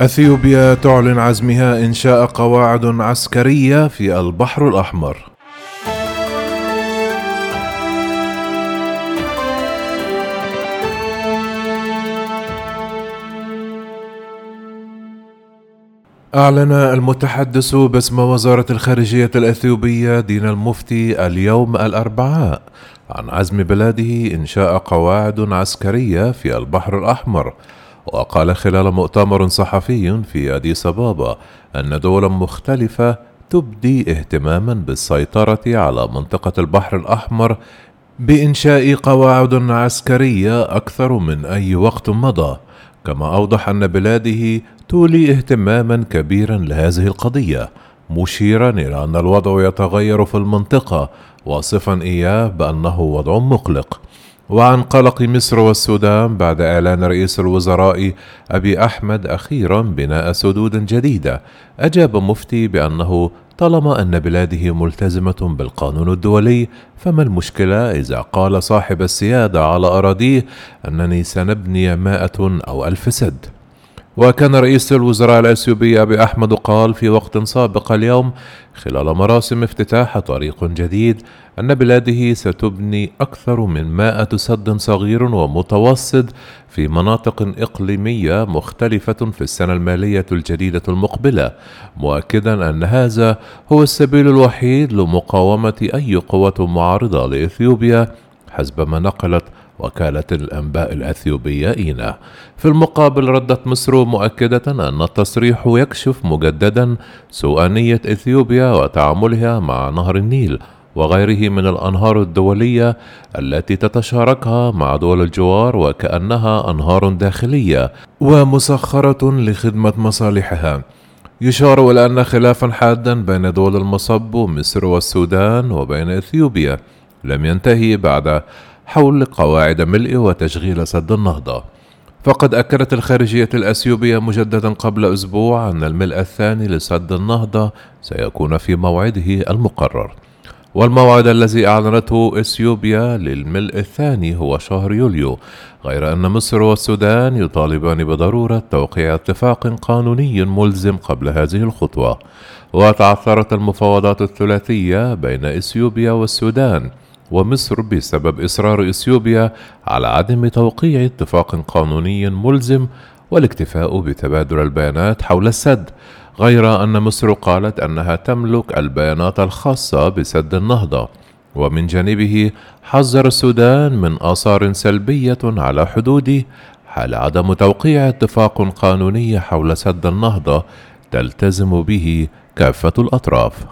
أثيوبيا تعلن عزمها انشاء قواعد عسكرية في البحر الأحمر. أعلن المتحدث باسم وزارة الخارجية الأثيوبية دين المفتي اليوم الأربعاء عن عزم بلاده إنشاء قواعد عسكرية في البحر الأحمر. وقال خلال مؤتمر صحفي في أديس أبابا أن دولا مختلفة تبدي اهتماما بالسيطرة على منطقة البحر الأحمر بإنشاء قواعد عسكرية أكثر من أي وقت مضى كما أوضح أن بلاده تولي اهتماما كبيرا لهذه القضية مشيرا إلى أن الوضع يتغير في المنطقة واصفا إياه بأنه وضع مقلق. وعن قلق مصر والسودان بعد إعلان رئيس الوزراء أبي أحمد أخيرا بناء سدود جديدة. أجاب مفتي بأنه طالما أن بلاده ملتزمة بالقانون الدولي فما المشكلة إذا قال صاحب السيادة على أراضيه أنني سنبني مائة أو ألف سد. وكان رئيس الوزراء الأثيوبي أبي أحمد قال في وقت سابق اليوم خلال مراسم افتتاح طريق جديد أن بلاده ستبني أكثر من مائة سد صغير ومتوسط في مناطق إقليمية مختلفة في السنة المالية الجديدة المقبلة مؤكدا أن هذا هو السبيل الوحيد لمقاومة أي قوة معارضة لإثيوبيا حسب ما نقلت وكالة الأنباء الأثيوبية إينا في المقابل ردت مصر مؤكدة أن التصريح يكشف مجددا سوء نية إثيوبيا وتعاملها مع نهر النيل وغيره من الأنهار الدولية التي تتشاركها مع دول الجوار وكأنها أنهار داخلية ومسخرة لخدمة مصالحها. يشار إلى أن خلافا حادا بين دول المصب مصر والسودان وبين إثيوبيا لم ينتهي بعد حول قواعد ملء وتشغيل سد النهضة. فقد أكدت الخارجية الأثيوبية مجددا قبل أسبوع أن الملء الثاني لسد النهضة سيكون في موعده المقرر. والموعد الذي أعلنته إثيوبيا للملء الثاني هو شهر يوليو غير أن مصر والسودان يطالبان بضرورة توقيع اتفاق قانوني ملزم قبل هذه الخطوة. وتعثرت المفاوضات الثلاثية بين إثيوبيا والسودان ومصر بسبب إصرار إثيوبيا على عدم توقيع اتفاق قانوني ملزم والاكتفاء بتبادل البيانات حول السد غير أن مصر قالت أنها تملك البيانات الخاصة بسد النهضة ومن جانبه حذر السودان من آثار سلبية على حدوده حال عدم توقيع اتفاق قانوني حول سد النهضة تلتزم به كافة الأطراف.